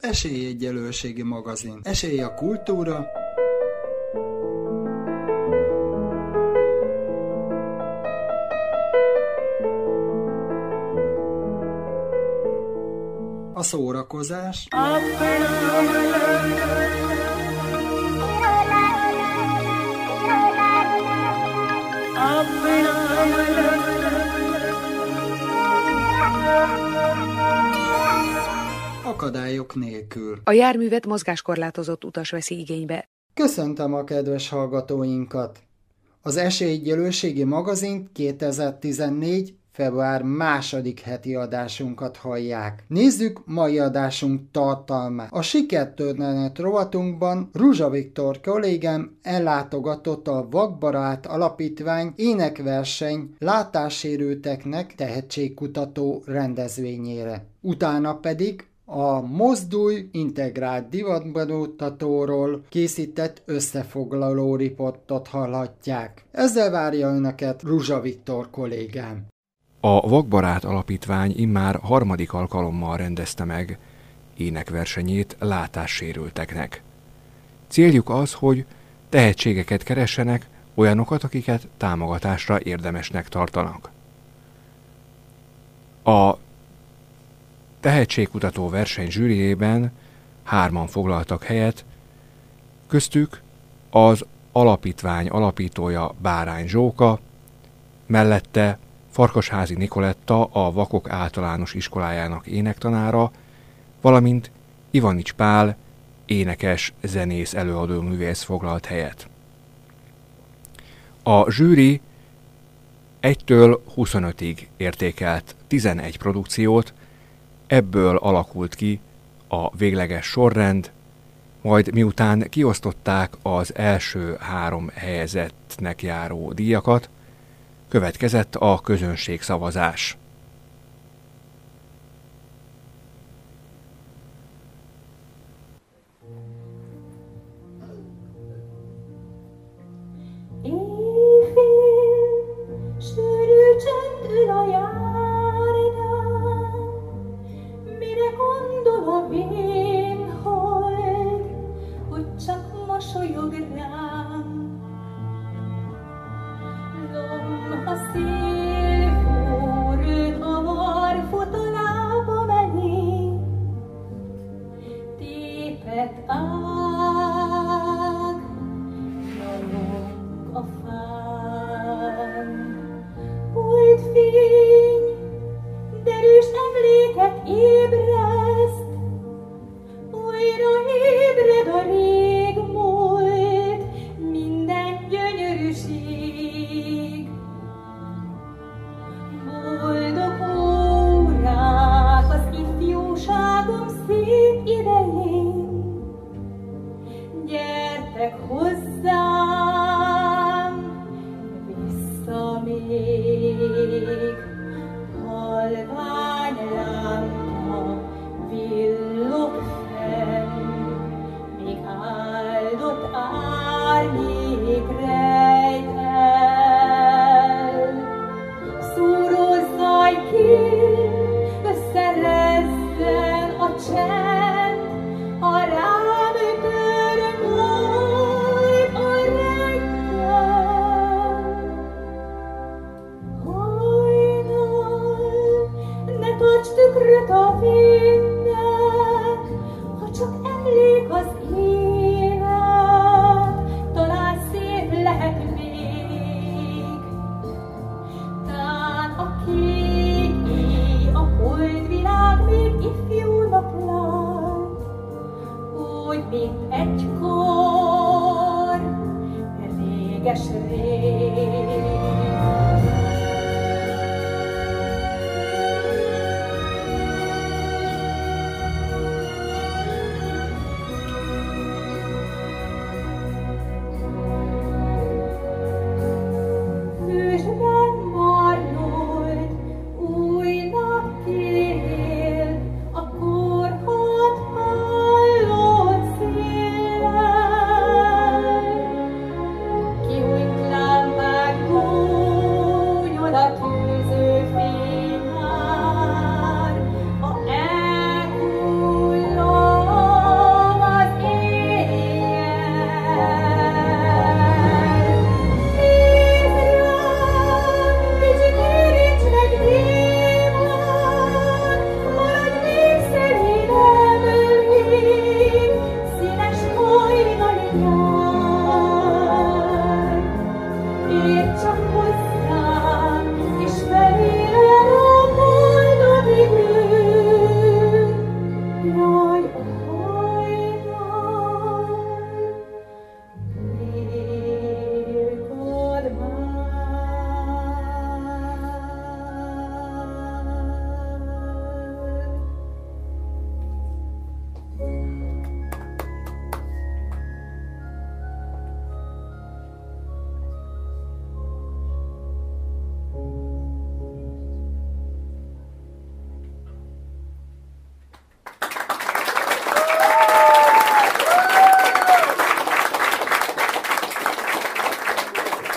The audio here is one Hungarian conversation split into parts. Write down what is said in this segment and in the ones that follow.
Esélyegyelőségi magazin. Esély a kultúra, a szórakozás, akadályok nélkül. A járművet mozgáskorlátozott utas veszi igénybe. Köszöntöm a kedves hallgatóinkat! Az Esélyegyelőségi magazint 2014 február második heti adásunkat hallják. Nézzük mai adásunk tartalmát. A sikertörténet rovatunkban Ruzsa Viktor kollégám ellátogatott a Vakbarát Alapítvány énekverseny látássérülteknek tehetségkutató rendezvényére. Utána pedig a Mozdulj integrált divatbemutatóról készített összefoglaló riportot hallhatják. Ezzel várja önöket Ruzsa Viktor kollégám. A Vakbarát Alapítvány immár harmadik alkalommal rendezte meg énekversenyét látássérülteknek. Céljuk az, hogy tehetségeket keressenek, olyanokat, akiket támogatásra érdemesnek tartanak. A tehetségkutató verseny zsűriében hárman foglaltak helyet, köztük az alapítvány alapítója Bárány Zsóka, mellette Farkasházi Nikoletta a Vakok általános iskolájának énektanára, valamint Ivanics Pál, énekes, zenész, előadó művész foglalt helyet. A zsűri 1-től 25-ig értékelt 11 produkciót, ebből alakult ki a végleges sorrend, majd miután kiosztották az első három helyezettnek járó díjakat, Következett a közönség szavazás.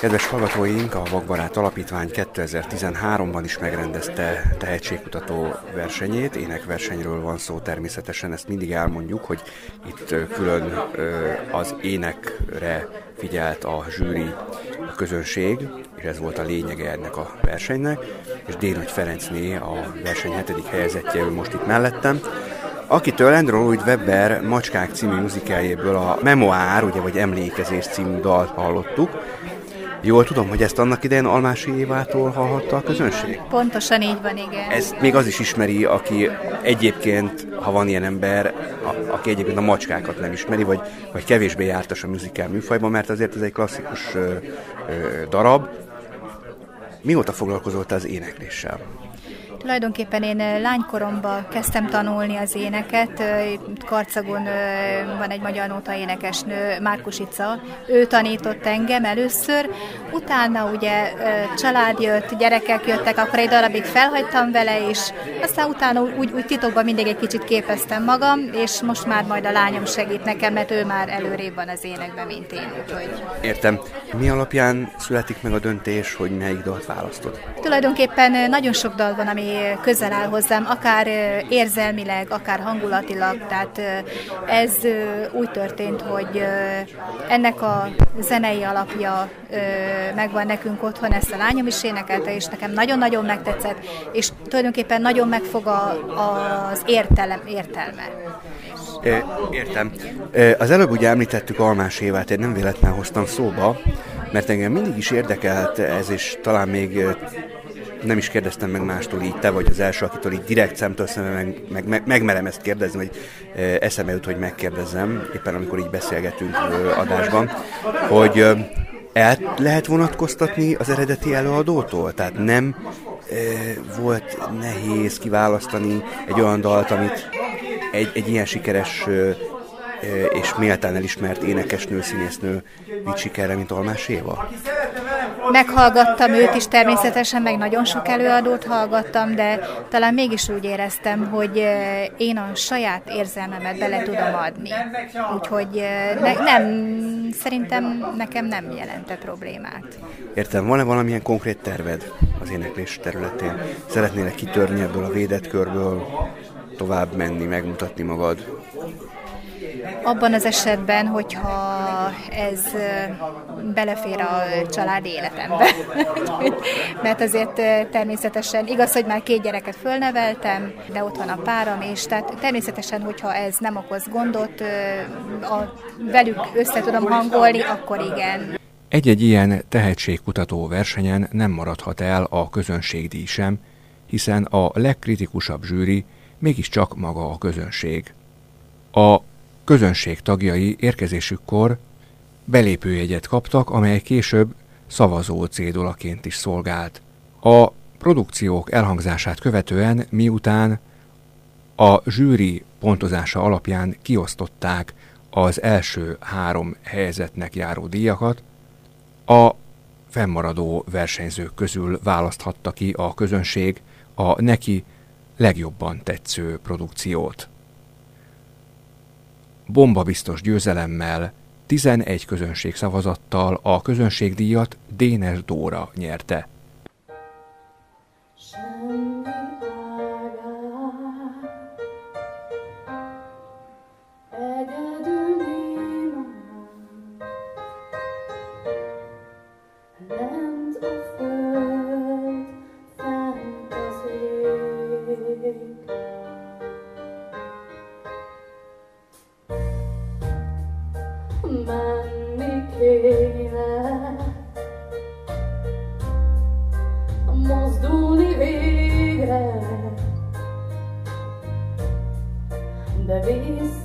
Kedves hallgatóink, a Vakbarát Alapítvány 2013-ban is megrendezte tehetségkutató versenyét. Énekversenyről van szó természetesen, ezt mindig elmondjuk, hogy itt külön az énekre figyelt a zsűri, a közönség, és ez volt a lényege ennek a versenynek, és Dénagy Ferencné a verseny hetedik helyezettje, ő most itt mellettem, akitől Andrew Webber Macskák című muzikájéből a Memoár, ugye, vagy Emlékezés című dalt hallottuk, Jól tudom, hogy ezt annak idején Almási Évától hallhatta a közönség? Pontosan így van, igen. Ez még az is ismeri, aki egyébként, ha van ilyen ember, a, aki egyébként a macskákat nem ismeri, vagy, vagy kevésbé jártas a muzikál műfajban, mert azért ez egy klasszikus ö, ö, darab. Mióta foglalkozott az énekléssel? Tulajdonképpen én lánykoromban kezdtem tanulni az éneket. Itt Karcagon van egy magyar nóta énekesnő, Márkusica. Ő tanított engem először, utána ugye család jött, gyerekek jöttek, akkor egy darabig felhagytam vele, és aztán utána úgy, úgy titokban mindig egy kicsit képeztem magam, és most már majd a lányom segít nekem, mert ő már előrébb van az énekben, mint én. Úgyhogy... Értem. Mi alapján születik meg a döntés, hogy melyik dalt választod? Tulajdonképpen nagyon sok dal van, ami közel áll hozzám, akár érzelmileg, akár hangulatilag. Tehát ez úgy történt, hogy ennek a zenei alapja megvan nekünk otthon, ezt a lányom is énekelte, és nekem nagyon-nagyon megtetszett, és tulajdonképpen nagyon megfog a, az értelem, értelme. Értem. Az előbb ugye említettük Almás Évát, én nem véletlen hoztam szóba, mert engem mindig is érdekelt ez, és talán még nem is kérdeztem meg mástól így, te vagy az első, akitől így direkt szemtől szembe meg, meg, meg, megmerem ezt kérdezni, hogy eszembe jut, hogy megkérdezzem, éppen amikor így beszélgetünk adásban, hogy el lehet vonatkoztatni az eredeti előadótól? Tehát nem e, volt nehéz kiválasztani egy olyan dalt, amit egy, egy ilyen sikeres e, és méltán elismert énekesnő, színésznő vitt sikerre, mint Almás Éva? Meghallgattam őt is természetesen, meg nagyon sok előadót hallgattam, de talán mégis úgy éreztem, hogy én a saját érzelmemet bele tudom adni. Úgyhogy ne, nem, szerintem nekem nem jelente problémát. Értem, van-e valamilyen konkrét terved az éneklés területén? Szeretnél kitörni ebből a védett körből, tovább menni, megmutatni magad? Abban az esetben, hogyha ez belefér a család életembe. Mert azért természetesen, igaz, hogy már két gyereket fölneveltem, de ott van a páram, és tehát természetesen, hogyha ez nem okoz gondot, a, velük össze tudom hangolni, akkor igen. Egy-egy ilyen tehetségkutató versenyen nem maradhat el a közönségdíj sem, hiszen a legkritikusabb zsűri mégiscsak maga a közönség. A közönség tagjai érkezésükkor belépőjegyet kaptak, amely később szavazó cédulaként is szolgált. A produkciók elhangzását követően, miután a zsűri pontozása alapján kiosztották az első három helyzetnek járó díjakat, a fennmaradó versenyzők közül választhatta ki a közönség a neki legjobban tetsző produkciót bombabiztos győzelemmel 11 közönség szavazattal a közönségdíjat Dénes Dóra nyerte. Mannequina Mãos do Oliveira Da vista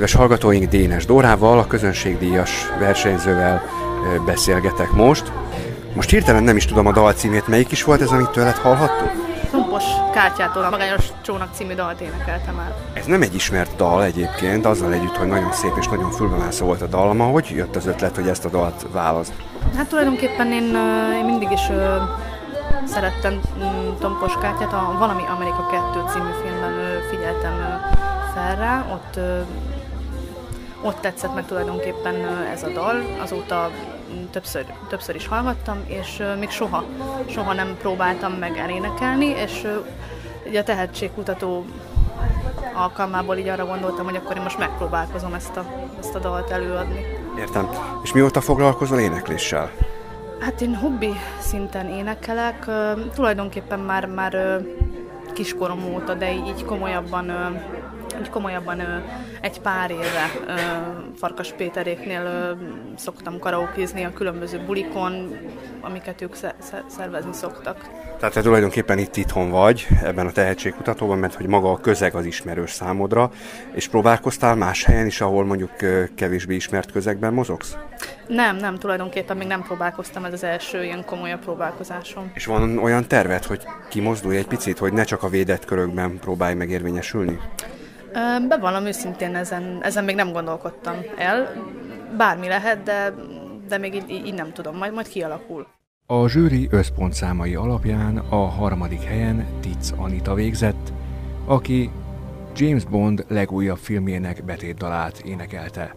Kedves hallgatóink, Dénes Dórával, a közönségdíjas versenyzővel beszélgetek most. Most hirtelen nem is tudom a dal címét, melyik is volt ez, amit tőled hallhattuk? Tompos kártyától a Magányos Csónak című dalt énekeltem el. Ez nem egy ismert dal egyébként, azzal együtt, hogy nagyon szép és nagyon fülbemászó volt a dalma. Hogy jött az ötlet, hogy ezt a dalt választ? Hát tulajdonképpen én, én mindig is szerettem mm, Tompos kártyát, a Valami Amerika 2 című filmben figyeltem fel rá, ott ott tetszett meg tulajdonképpen ez a dal, azóta többször, többször is hallgattam, és még soha, soha nem próbáltam meg elénekelni, és ugye a tehetségkutató alkalmából így arra gondoltam, hogy akkor én most megpróbálkozom ezt a, ezt a dalt előadni. Értem. És mióta foglalkozol énekléssel? Hát én hobbi szinten énekelek, tulajdonképpen már, már kiskorom óta, de így komolyabban hogy komolyabban ö, egy pár éve ö, Farkas Péteréknél ö, szoktam karaokézni a különböző bulikon, amiket ők szervezni szoktak. Tehát te tulajdonképpen itt itthon vagy, ebben a tehetségkutatóban, mert hogy maga a közeg az ismerős számodra, és próbálkoztál más helyen is, ahol mondjuk kevésbé ismert közegben mozogsz? Nem, nem, tulajdonképpen még nem próbálkoztam, ez az első ilyen komolyabb próbálkozásom. És van olyan terved, hogy kimozdulj egy picit, hogy ne csak a védett körökben próbálj megérvényesülni? Bevallom őszintén, ezen, ezen még nem gondolkodtam el. Bármi lehet, de, de még így, így nem tudom, majd, majd kialakul. A zsűri összpontszámai alapján a harmadik helyen Titz Anita végzett, aki James Bond legújabb filmjének betétdalát énekelte.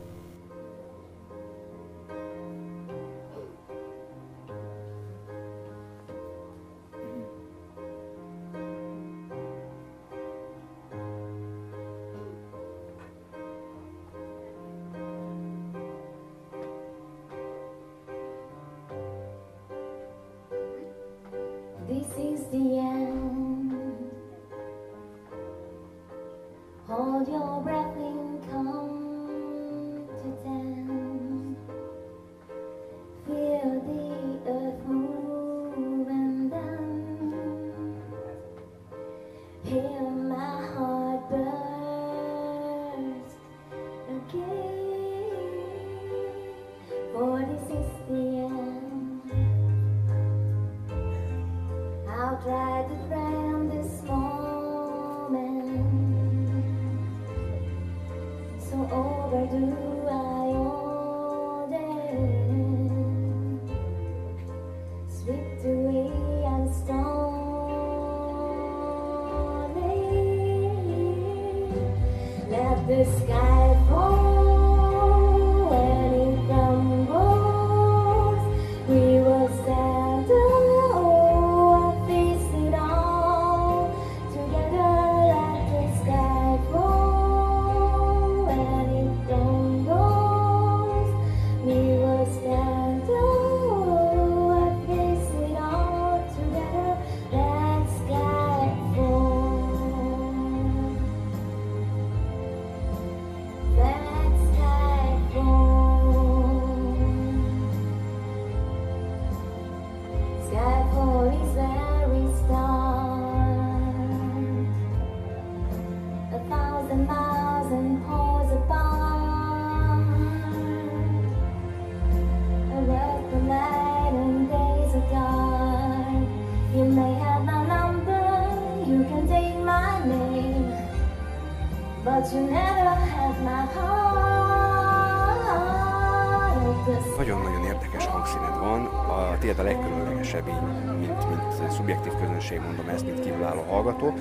Hallgató.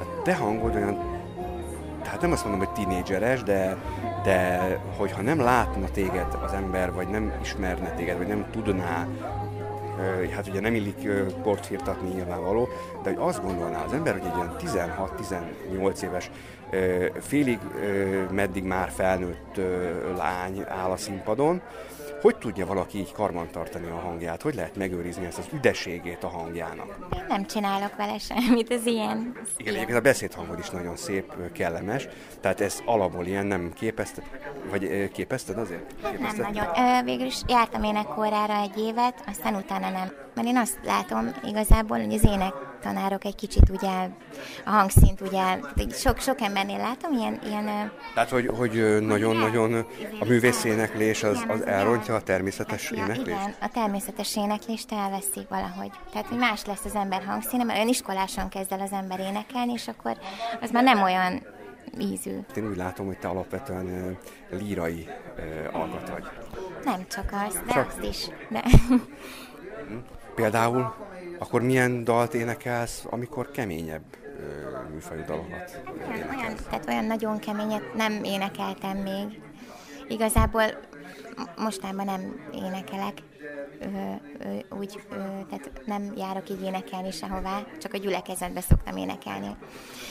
A te hangod olyan, hát nem azt mondom, hogy tinédzseres, de, de hogyha nem látna téged az ember, vagy nem ismerne téged, vagy nem tudná hát ugye nem illik port firtatni nyilvánvaló, de hogy azt gondolná az ember, hogy egy ilyen 16-18 éves félig meddig már felnőtt lány áll a színpadon, hogy tudja valaki így karban tartani a hangját? Hogy lehet megőrizni ezt az üdeségét a hangjának? Én nem csinálok vele semmit, ez ilyen. Ez Igen, egyébként a beszédhangod is nagyon szép, kellemes, tehát ez alapból ilyen nem képezted, vagy képezted azért? Képezted? Nem nagyon. Ö, végül is jártam énekórára egy évet, aztán utána nem. Mert én azt látom igazából, hogy az ének tanárok egy kicsit ugye a hangszint ugye, sok, sok embernél látom ilyen... ilyen Tehát, hogy, hogy nagyon-nagyon a művész éneklés az, az elrontja a természetes ja, éneklést? Igen, a természetes éneklést elveszik valahogy. Tehát, hogy más lesz az ember hangszíne, mert olyan iskoláson kezd el az ember énekelni, és akkor az már nem olyan ízű. Én úgy látom, hogy te alapvetően lírai alkat vagy. Nem csak az, de csak... azt is. De... Például akkor milyen dalt énekelsz, amikor keményebb műfajú dalokat olyan, olyan, tehát olyan nagyon keményet nem énekeltem még. Igazából mostában nem énekelek, ö, úgy, ö, tehát nem járok így énekelni sehová, csak a gyülekezetbe szoktam énekelni.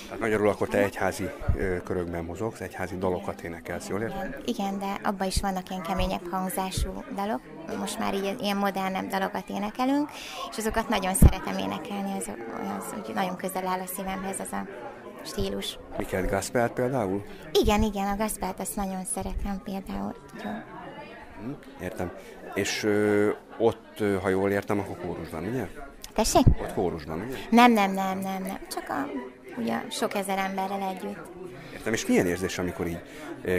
Hát magyarul akkor te egyházi ö, körökben mozogsz, egyházi dalokat énekelsz, jól értem? Igen, de abban is vannak ilyen keményebb hangzású dalok. Most már így ilyen modernebb dalokat énekelünk, és azokat nagyon szeretem énekelni, az, az úgy nagyon közel áll a szívemhez az a stílus. Miket Gaspert például? Igen, igen, a Gaspert azt nagyon szeretem például. Jó. Hm, értem. És ö, ott, ö, ha jól értem, akkor kórusban, ugye? Tessék? Ott kórusban, ugye? Nem, nem, nem, nem, nem. Csak a, ugye, sok ezer emberrel együtt. Értem, és milyen érzés, amikor így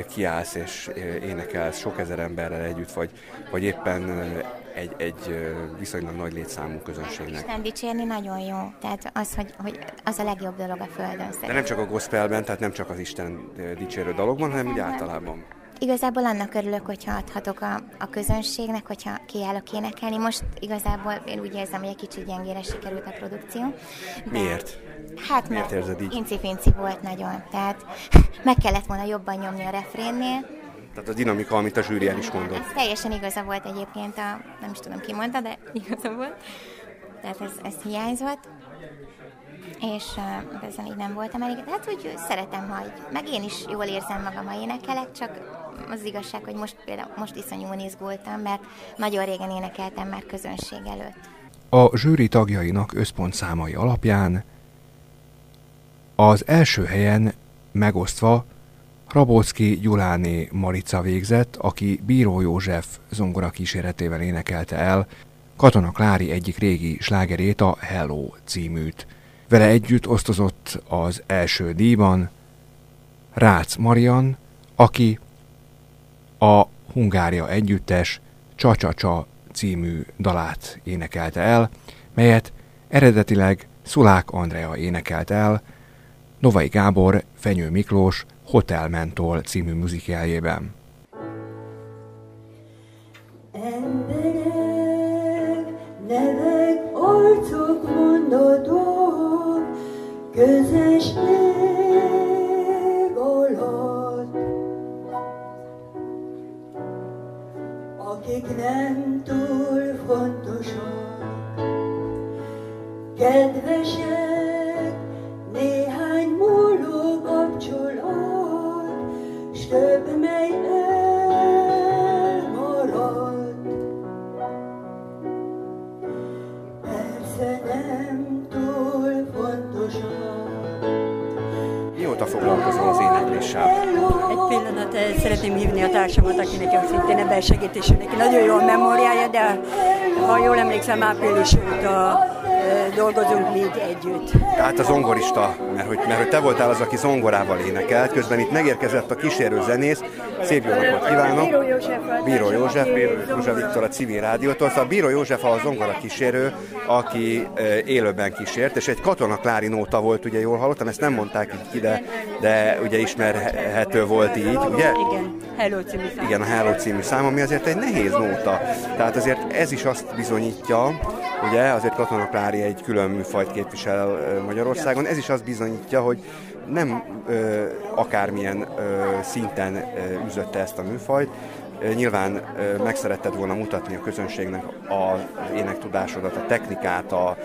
kiállsz és énekelsz sok ezer emberrel együtt, vagy, vagy éppen egy, egy viszonylag nagy létszámú közönségnek. Nem dicsérni nagyon jó. Tehát az, hogy, hogy az a legjobb dolog a Földön. Szerintem. De nem csak a gospelben, tehát nem csak az Isten dicsérő dalokban, hanem úgy általában. Igazából annak örülök, hogyha adhatok a, a közönségnek, hogyha kiállok énekelni. Most igazából én úgy érzem, hogy egy kicsit gyengére sikerült a produkció. De Miért? Hát Miért érzed így? Inci-finci volt nagyon, tehát meg kellett volna jobban nyomni a refrénnél. Tehát a dinamika, amit a zsűri el is mondott. Ez teljesen igaza volt egyébként, a, nem is tudom ki mondta, de igaza volt. Tehát ez, ez hiányzott és uh, ezen így nem voltam elég. Hát, hogy szeretem, ha meg én is jól érzem magam, ha énekelek, csak az igazság, hogy most például most iszonyúan izgultam, mert nagyon régen énekeltem már közönség előtt. A zsűri tagjainak összpontszámai alapján az első helyen megosztva Rabocki Gyuláné Marica végzett, aki Bíró József zongora kíséretével énekelte el Katona Klári egyik régi slágerét, a Hello címűt. Vele együtt osztozott az első díjban Rácz Marian, aki a Hungária együttes Csacsacsa című dalát énekelte el, melyet eredetileg Szulák Andrea énekelt el, Novai Gábor Fenyő Miklós Hotel Mentol című muzikjájében. Emberek, nevek, arcok, mondatok, közösség alatt. Akik nem túl fontosak, kedvesek, néhány múló kapcsolat, s több, mely elmarad. Mióta foglalkozol az énekléssel? Egy pillanat, eh, szeretném hívni a társamat, akinek a szintén ebben segítés, nagyon jó a memóriája, de ha jól emlékszem, április óta dolgozunk még együtt. Tehát a zongorista, mert hogy, mert hogy te voltál az, aki zongorával énekelt, közben itt megérkezett a kísérő zenész, szép jó napot kívánok! Bíró József. Bíró József, Bíró József Viktor a civil rádiótól. Szóval Bíró József a zongora kísérő, aki élőben kísért, és egy katona Klári nóta volt, ugye jól hallottam, ezt nem mondták így ki, de, de ugye ismerhető volt így, ugye? Igen, Hello című szám. Igen, a Hello című szám, ami azért egy nehéz nóta. Tehát azért ez is azt bizonyítja, ugye, azért Katona Klári egy külön műfajt képvisel Magyarországon, ez is azt bizonyítja, hogy nem ö, akármilyen ö, szinten ö, üzötte ezt a műfajt, Nyilván meg szeretted volna mutatni a közönségnek az énektudásodat, a technikát, a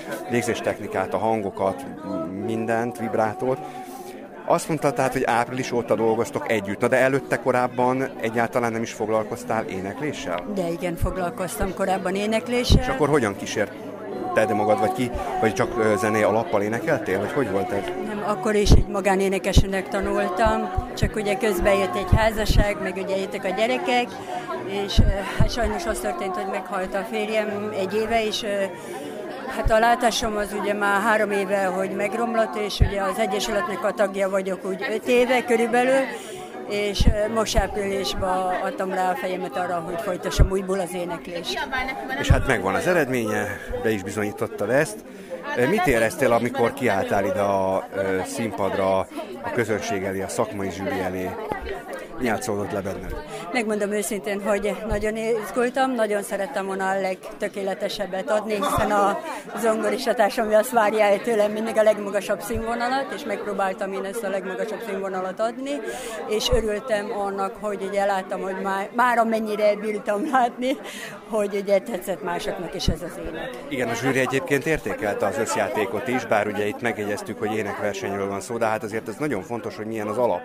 technikát, a hangokat, mindent, vibrátót. Azt mondta tehát, hogy április óta dolgoztok együtt, na de előtte korábban egyáltalán nem is foglalkoztál énekléssel? De igen, foglalkoztam korábban énekléssel. És akkor hogyan kísért te magad, vagy ki, vagy csak zené alappal énekeltél, vagy hogy volt ez? Nem, akkor is egy magánénekesnek tanultam, csak ugye közben jött egy házasság, meg ugye jöttek a gyerekek, és hát sajnos az történt, hogy meghalt a férjem egy éve, és Hát a látásom az ugye már három éve, hogy megromlott, és ugye az Egyesületnek a tagja vagyok úgy öt éve körülbelül, és most áprilisban adtam rá a fejemet arra, hogy folytassam újból az éneklést. És hát megvan az eredménye, be is bizonyította ezt. Mit éreztél, amikor kiálltál ide a színpadra, a közönség elé, a szakmai zsűri elé? Mi játszódott le benned? Megmondom őszintén, hogy nagyon izgultam, nagyon szerettem volna a legtökéletesebbet adni, hiszen a zongorisatás, ami azt várja el tőlem mindig a legmagasabb színvonalat, és megpróbáltam én ezt a legmagasabb színvonalat adni, és örültem annak, hogy ugye láttam, hogy már, már amennyire bírtam látni, hogy ugye tetszett másoknak is ez az ének. Igen, a zsűri egyébként értékelte az összjátékot is, bár ugye itt megjegyeztük, hogy énekversenyről van szó, de hát azért ez nagyon fontos, hogy milyen az alap,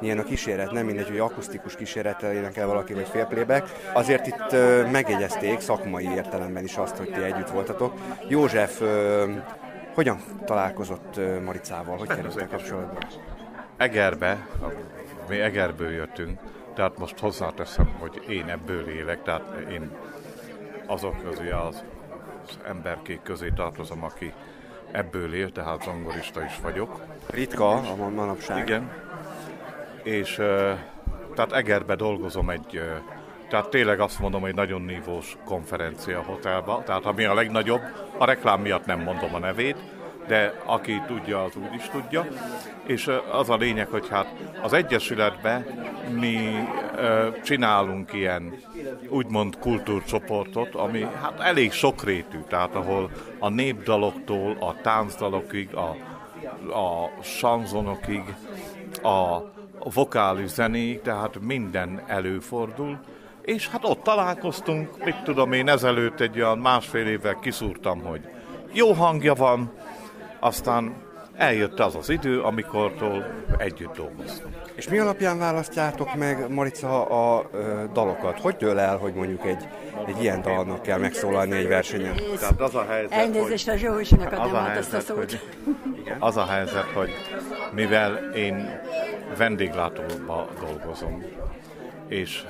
milyen a kíséret, nem mindegy, hogy akusztikus kísérettel énekel valaki, vagy félplébek. Azért itt megjegyezték szakmai értelemben is azt, hogy ti együtt voltatok. József hogyan találkozott Maricával? Hogy kerültek kapcsolatba? Egerbe, mi Egerből jöttünk, tehát most hozzáteszem, hogy én ebből élek, tehát én azok közé az, az emberkék közé tartozom, aki ebből él, tehát zongorista is vagyok. Ritka a manapság. Igen. És tehát Egerbe dolgozom egy, tehát tényleg azt mondom, hogy nagyon nívós konferencia hotelba, tehát ami a legnagyobb, a reklám miatt nem mondom a nevét, de aki tudja, az úgy is tudja. És az a lényeg, hogy hát az Egyesületben mi csinálunk ilyen úgymond kultúrcsoportot, ami hát elég sokrétű, tehát ahol a népdaloktól a táncdalokig, a, a sanzonokig, a vokális zenéig, tehát minden előfordul, és hát ott találkoztunk, mit tudom én, ezelőtt egy olyan másfél évvel kiszúrtam, hogy jó hangja van, aztán eljött az az idő, amikortól együtt dolgoztunk. És mi alapján választjátok meg, Marica, a, a dalokat? Hogy dől el, hogy mondjuk egy, egy ilyen dalnak kell megszólalni egy versenyen? Tehát az a helyzet, Elnézést a Zsózsinak adom át azt a szót. Hogy, az a helyzet, hogy mivel én vendéglátóban dolgozom, és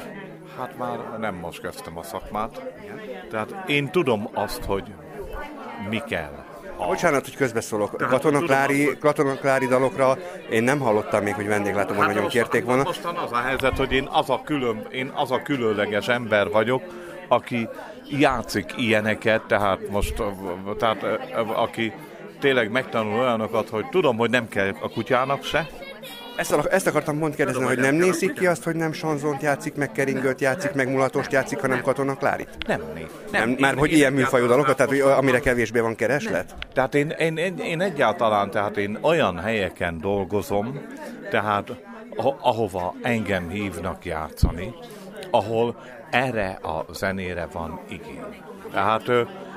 hát már nem most kezdtem a szakmát, tehát én tudom azt, hogy mi kell a... Bocsánat, hogy közbeszólok. Katonaklári, katonaklári dalokra én nem hallottam még, hogy vendéglátóban hát nagyon kérték volna. Mostan az a helyzet, hogy én az a, külön, én az a különleges ember vagyok, aki játszik ilyeneket, tehát most, tehát aki tényleg megtanul olyanokat, hogy tudom, hogy nem kell a kutyának se, ezt, ezt akartam pont kérdezni, hogy nem nézik ki azt, hogy nem sanzont játszik, meg keringőt játszik, meg mulatost játszik, hanem Katona Klárit? Nem, nem. nem már hogy ilyen műfajú dalokat, tehát hogy amire kevésbé van kereslet? Nem. Tehát én, én, én, én egyáltalán, tehát én olyan helyeken dolgozom, tehát ahova engem hívnak játszani, ahol erre a zenére van igény. Tehát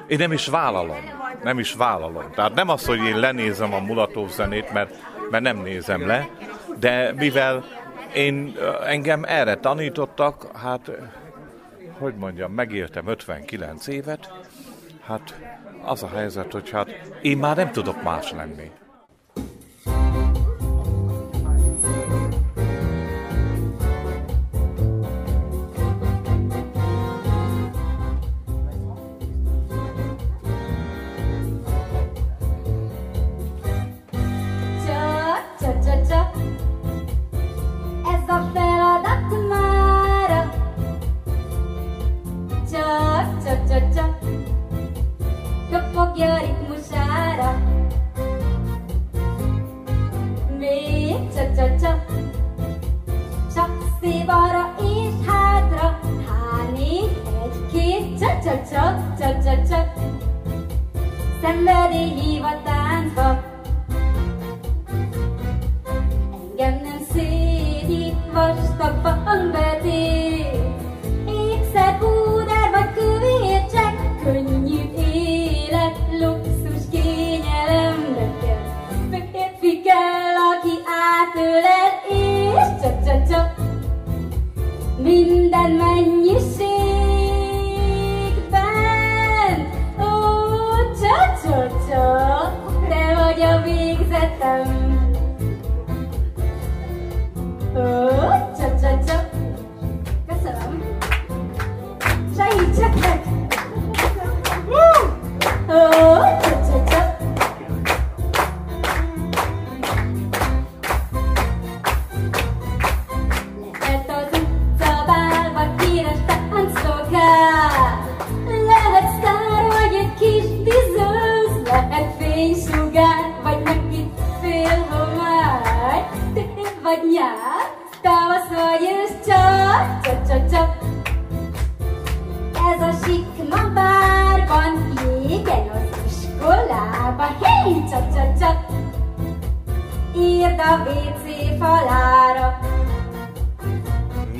én nem is vállalom, nem is vállalom. Tehát nem az, hogy én lenézem a mulató zenét, mert, mert nem nézem le, de mivel én, engem erre tanítottak, hát, hogy mondjam, megéltem 59 évet, hát az a helyzet, hogy hát én már nem tudok más lenni. cha cha cha cha. Kapag yarit mo sarap May cha cha cha. Saksi bara is hadra Hani egy két cha cha cha cha cha cha. Szenvedély hívat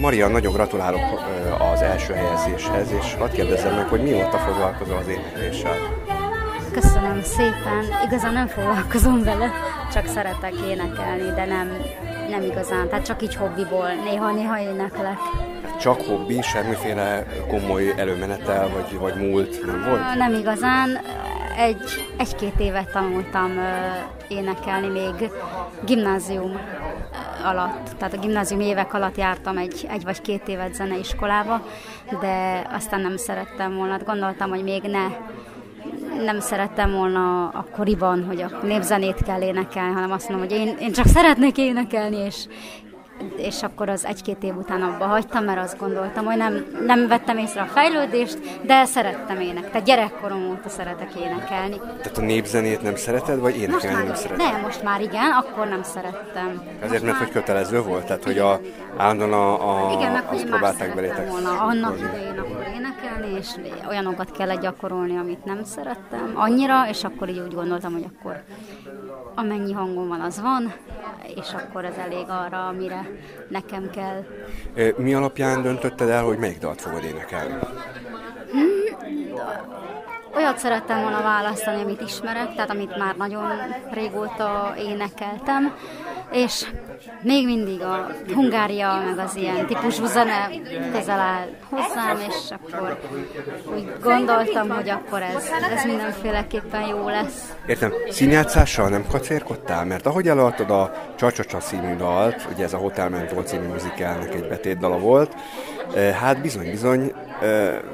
Maria, nagyon gratulálok az első helyezéshez, és hadd kérdezzem meg, hogy mióta foglalkozol az énekléssel? Köszönöm szépen. Igazán nem foglalkozom vele, csak szeretek énekelni, de nem, nem igazán. Tehát csak így hobbiból, néha-néha éneklek. Csak hobbi, semmiféle komoly előmenetel, vagy, vagy múlt nem volt? Nem igazán. Egy, egy-két évet tanultam énekelni még gimnázium alatt. Tehát a gimnázium évek alatt jártam egy, egy vagy két évet zeneiskolába, de aztán nem szerettem volna. Hát Gondoltam, hogy még ne nem szerettem volna akkoriban, hogy a népzenét kell énekelni, hanem azt mondom, hogy én, én csak szeretnék énekelni, és, és akkor az egy-két év után abba hagytam, mert azt gondoltam, hogy nem, nem vettem észre a fejlődést, de szerettem ének. Tehát gyerekkorom óta szeretek énekelni. Tehát a népzenét nem szereted, vagy énekelni nem szereted? Nem, most már igen, akkor nem szerettem. Ezért, mert hogy kötelező volt? Tehát, hogy a, állandóan a, a, Igen, meg azt már próbálták belétek volna annak idején akkor énekelni, és olyanokat kellett gyakorolni, amit nem szerettem annyira, és akkor így úgy gondoltam, hogy akkor amennyi hangom van, az van, és akkor ez elég arra, amire nekem kell. Mi alapján döntötted el, hogy melyik dalt fogod énekelni? Olyat szerettem volna választani, amit ismerek, tehát amit már nagyon régóta énekeltem, és még mindig a Hungária, meg az ilyen típusú zene közel áll hozzám, és akkor úgy gondoltam, hogy akkor ez, ez mindenféleképpen jó lesz. Értem, színjátszással nem kacérkodtál? Mert ahogy előadtad a Csacsacsa című dalt, ugye ez a Hotel Mentol című muzikálnak egy betétdala volt, hát bizony-bizony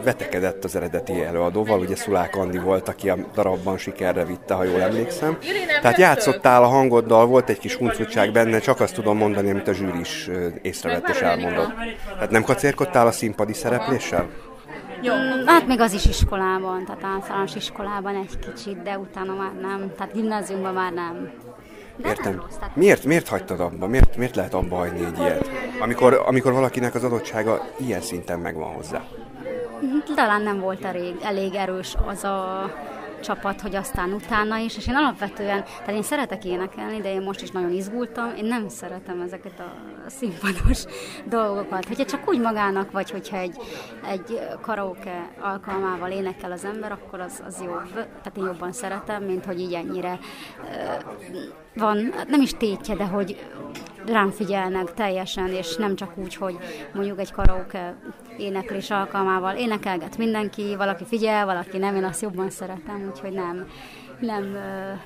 vetekedett az eredeti előadóval, ugye Szulák Andi volt, aki a darabban sikerre vitte, ha jól emlékszem. Tehát játszottál a hangoddal, volt egy kis huncutság benne, csak azt tudom mondani, amit a zsűri is észrevett és elmondott. Tehát nem kacérkodtál a színpadi szerepléssel? Mm, Hát még az is iskolában, tehát általános iskolában egy kicsit, de utána már nem, tehát gimnáziumban már nem. Értem. Miért, miért hagytad abba? Miért, miért lehet abba hagyni egy ilyet? Amikor, amikor valakinek az adottsága ilyen szinten megvan hozzá. Talán nem volt elég, elég erős az a csapat, hogy aztán utána is, és én alapvetően, tehát én szeretek énekelni, de én most is nagyon izgultam, én nem szeretem ezeket a színpados dolgokat. Hogyha csak úgy magának, vagy hogyha egy, egy karaoke alkalmával énekel az ember, akkor az, az jobb. Tehát én jobban szeretem, mint hogy így ennyire van, nem is tétje, de hogy rám figyelnek teljesen, és nem csak úgy, hogy mondjuk egy karaoke éneklés alkalmával énekelget mindenki, valaki figyel, valaki nem, én azt jobban szeretem, úgyhogy nem, nem,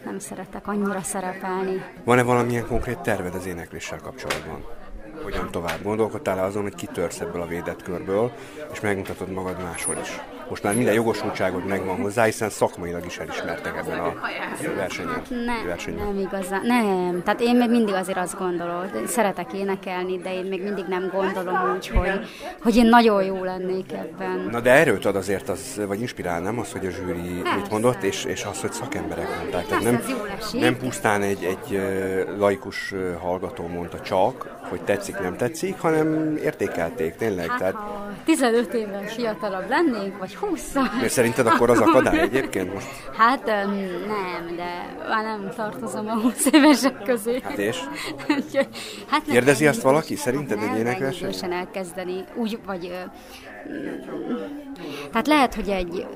nem szeretek annyira szerepelni. Van-e valamilyen konkrét terved az énekléssel kapcsolatban? Hogyan tovább? Gondolkodtál-e azon, hogy kitörsz ebből a védett körből, és megmutatod magad máshol is? Most már minden jogosultságod megvan hozzá, hiszen szakmailag is elismertek ebben a versenyen. Nem, versenyen. nem igazán, nem. Tehát én még mindig azért azt gondolom, szeretek énekelni, de én még mindig nem gondolom úgy, hogy, hogy én nagyon jó lennék ebben. Na de erőt ad azért, az, vagy inspirál, nem az, hogy a zsűri mit mondott, és, és az, hogy szakemberek mondták. Tehát nem, Persze, nem pusztán egy, egy laikus hallgató mondta csak, hogy tetszik, nem tetszik, hanem értékelték tényleg. Hát, Tehát 15 évvel fiatalabb lennék, vagy 20 Miért szerinted akkor az akadály egyébként most? Hát nem, de már nem tartozom a 20 évesek közé. Hát és? Hát nem Kérdezi kell azt valaki szerinted egy nem, énekverseny? idősen elkezdeni, úgy, vagy... Tehát lehet, hogy egy...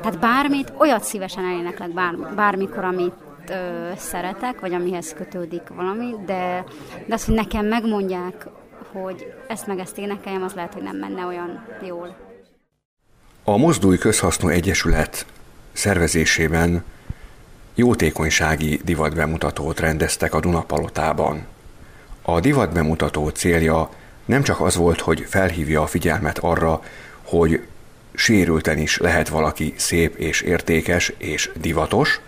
Tehát bármit, olyat szívesen eléneklek bár, bármikor, amit ö, szeretek, vagy amihez kötődik valami, de, de azt, hogy nekem megmondják, hogy ezt meg ezt énekeljem, az lehet, hogy nem menne olyan jól. A Mozdulj Közhasznú Egyesület szervezésében jótékonysági divatbemutatót rendeztek a Dunapalotában. A divatbemutató célja nem csak az volt, hogy felhívja a figyelmet arra, hogy sérülten is lehet valaki szép és értékes és divatos,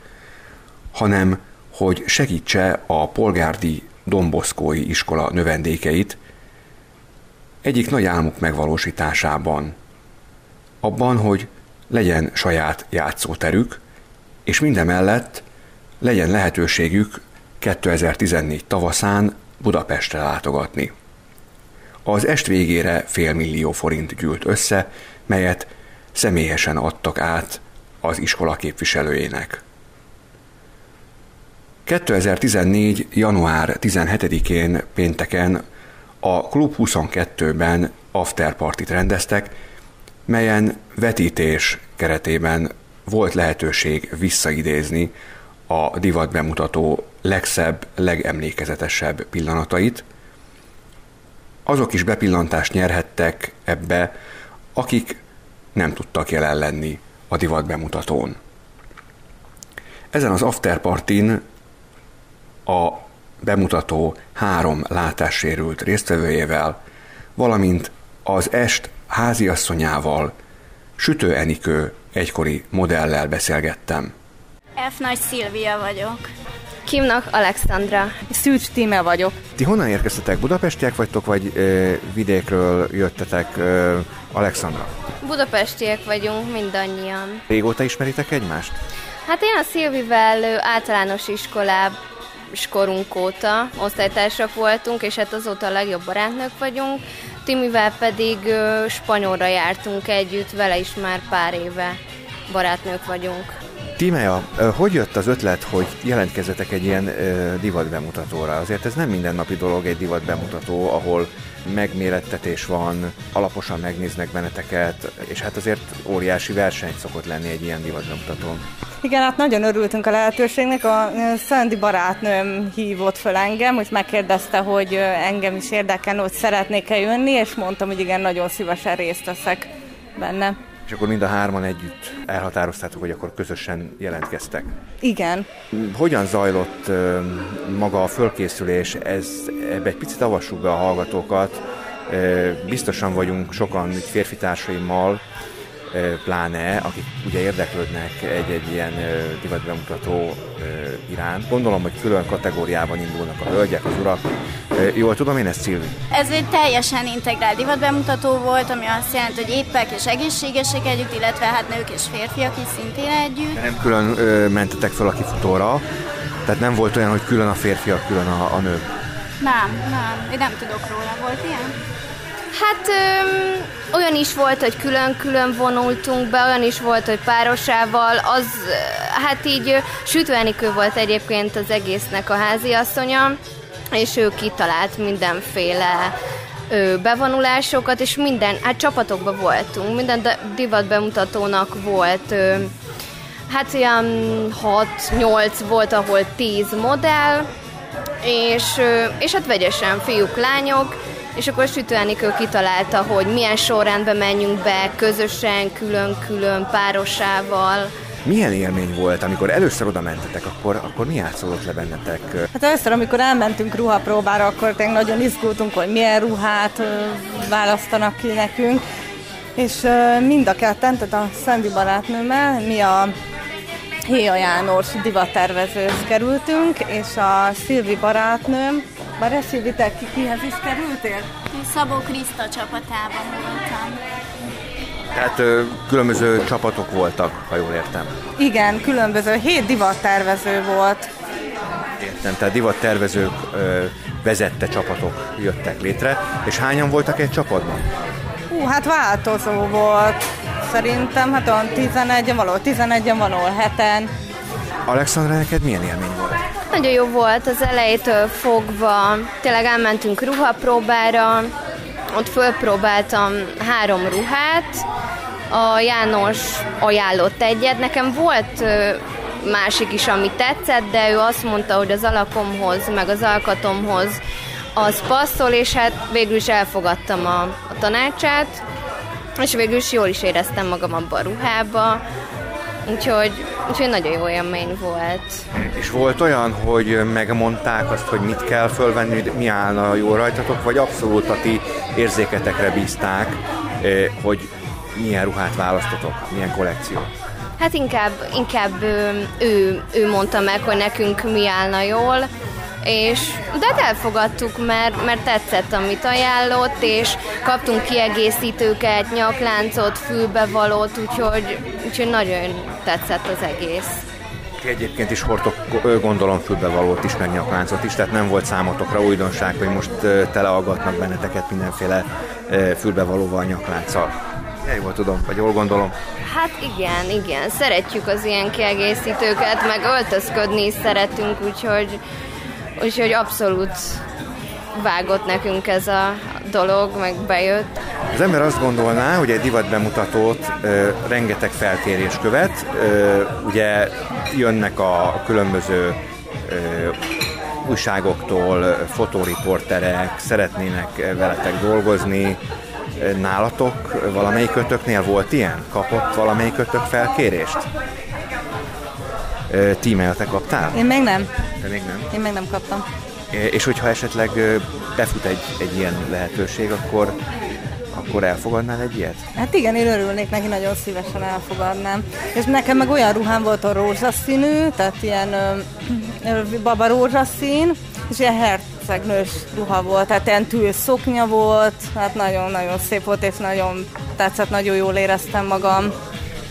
hanem hogy segítse a polgárdi Domboszkói iskola növendékeit egyik nagy álmuk megvalósításában, abban, hogy legyen saját játszóterük, és mindemellett legyen lehetőségük 2014 tavaszán Budapestre látogatni. Az est végére fél millió forint gyűlt össze, melyet személyesen adtak át az iskola képviselőjének. 2014. január 17-én pénteken a Klub 22-ben afterpartit rendeztek, melyen vetítés keretében volt lehetőség visszaidézni a divat bemutató legszebb, legemlékezetesebb pillanatait. Azok is bepillantást nyerhettek ebbe, akik nem tudtak jelen lenni a divat bemutatón. Ezen az afterpartin a bemutató három látássérült résztvevőjével, valamint az est háziasszonyával, Sütő Enikő egykori modellel beszélgettem. F. Nagy Szilvia vagyok. Kimnak Alexandra. Szűcs Tíme vagyok. Ti honnan érkeztetek? Budapestiek vagytok, vagy ö, vidékről jöttetek, ö, Alexandra? Budapestiek vagyunk mindannyian. Régóta ismeritek egymást? Hát én a Szilvivel általános iskolában korunk óta osztálytársak voltunk, és hát azóta a legjobb barátnők vagyunk. Timivel pedig ö, spanyolra jártunk együtt, vele is már pár éve barátnők vagyunk. Tímeja, ö, hogy jött az ötlet, hogy jelentkezzetek egy ilyen divat bemutatóra? Azért ez nem mindennapi dolog egy divat bemutató, ahol megmérettetés van, alaposan megnéznek benneteket, és hát azért óriási verseny szokott lenni egy ilyen divat bemutatón. Igen, hát nagyon örültünk a lehetőségnek. A ö, Szendi barátnőm hívott föl engem, hogy megkérdezte, hogy engem is érdekel, hogy szeretnék-e jönni, és mondtam, hogy igen, nagyon szívesen részt veszek benne. És akkor mind a hárman együtt elhatároztátok, hogy akkor közösen jelentkeztek. Igen. Hogyan zajlott maga a fölkészülés? Ez, ebbe egy picit avassuk be a hallgatókat. Biztosan vagyunk sokan férfi társaimmal, pláne, akik ugye érdeklődnek egy-egy ilyen divatbemutató iránt. Gondolom, hogy külön kategóriában indulnak a hölgyek, az urak. Jól tudom én ezt, Szilvi? Ez egy teljesen integrált divatbemutató volt, ami azt jelenti, hogy éppek és egészségesek együtt, illetve hát nők és férfiak is szintén együtt. De nem külön ö, mentetek fel a kifutóra, tehát nem volt olyan, hogy külön a férfiak, külön a, a nők. Nem, nem, én nem tudok róla. Volt ilyen? Hát öm, olyan is volt, hogy külön-külön vonultunk be, olyan is volt, hogy párosával, az, hát így ö, Sütő Enikő volt egyébként az egésznek a háziasszonya, és ő kitalált mindenféle ö, bevonulásokat, és minden, hát csapatokban voltunk, minden divat bemutatónak volt ö, Hát olyan 6-8 volt, ahol 10 modell, és, és hát vegyesen fiúk, lányok, és akkor Sütő Enikő kitalálta, hogy milyen sorrendben menjünk be, közösen, külön-külön, párosával. Milyen élmény volt, amikor először oda mentetek, akkor, akkor mi játszódott le bennetek? Hát először, amikor elmentünk ruhapróbára, akkor tényleg nagyon izgultunk, hogy milyen ruhát választanak ki nekünk. És mind a ketten, tehát a Szendi barátnőmmel, mi a Héja János divattervezőhöz kerültünk, és a Szilvi barátnőm, Bár Szilvi, te ki, kihez is kerültél? Szabó Kriszta csapatában voltam. Tehát ö, különböző csapatok voltak, ha jól értem. Igen, különböző, hét divattervező volt. Értem, tehát divattervezők ö, vezette csapatok jöttek létre, és hányan voltak egy csapatban? Hú, hát változó volt. Szerintem, hát olyan 11 való 11 való 7-en. Alexandra, neked milyen élmény volt? Nagyon jó volt az elejétől fogva. Tényleg elmentünk ruhapróbára, ott fölpróbáltam három ruhát, a János ajánlott egyet. Nekem volt másik is, ami tetszett, de ő azt mondta, hogy az alakomhoz, meg az alkatomhoz az passzol, és hát végül is elfogadtam a, a tanácsát, és végül is jól is éreztem magam abban a ruhába, úgyhogy, úgyhogy nagyon jó élmény volt. És volt olyan, hogy megmondták azt, hogy mit kell fölvenni, mi állna jó rajtatok, vagy abszolút a ti érzéketekre bízták, hogy milyen ruhát választotok, milyen kollekció? Hát inkább, inkább ő, ő mondta meg, hogy nekünk mi állna jól, és de hát elfogadtuk, mert, mert tetszett, amit ajánlott, és kaptunk kiegészítőket, nyakláncot, fülbevalót, úgyhogy, úgyhogy nagyon tetszett az egész. Egyébként is hordtok, gondolom, fülbevalót is, meg nyakláncot is, tehát nem volt számotokra újdonság, hogy most teleaggatnak benneteket mindenféle fülbevalóval, nyaklánccal. Jól tudom, vagy jól gondolom. Hát igen, igen. Szeretjük az ilyen kiegészítőket, meg öltözködni is szeretünk, úgyhogy, úgyhogy abszolút vágott nekünk ez a dolog, meg bejött. Az ember azt gondolná, hogy egy divat bemutatót ö, rengeteg felkérés követ, ö, ugye jönnek a különböző ö, újságoktól, fotóriporterek, szeretnének veletek dolgozni, Nálatok valamelyikötöknél volt ilyen? Kapott valamelyikötök felkérést? Tímel, te kaptál? Én még nem. Te még nem? Én még nem kaptam. És hogyha esetleg befut egy, egy ilyen lehetőség, akkor akkor elfogadnál egy ilyet? Hát igen, én örülnék neki, nagyon szívesen elfogadnám. És nekem meg olyan ruhám volt a rózsaszínű, tehát ilyen ö, baba rózsaszín, és ilyen hercegnős ruha volt, tehát ilyen tűz szoknya volt, hát nagyon-nagyon szép volt, és nagyon tetszett, nagyon jól éreztem magam.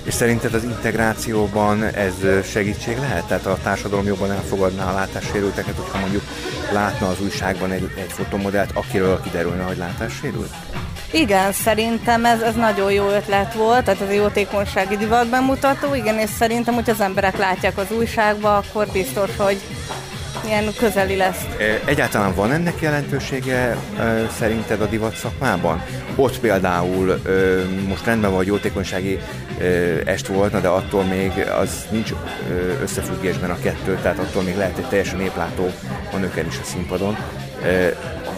És szerinted az integrációban ez segítség lehet? Tehát a társadalom jobban elfogadná a látássérülteket, hogyha mondjuk látna az újságban egy, egy fotomodellt, akiről kiderülne, hogy látássérült? Igen, szerintem ez, ez nagyon jó ötlet volt, tehát ez a jótékonysági divat bemutató, igen, és szerintem, hogy az emberek látják az újságba, akkor biztos, hogy ilyen közeli lesz. Egyáltalán van ennek jelentősége szerinted a divat szakmában? Ott például most rendben van, jótékonysági est volna, de attól még az nincs összefüggésben a kettő, tehát attól még lehet egy teljesen néplátó a nőken is a színpadon.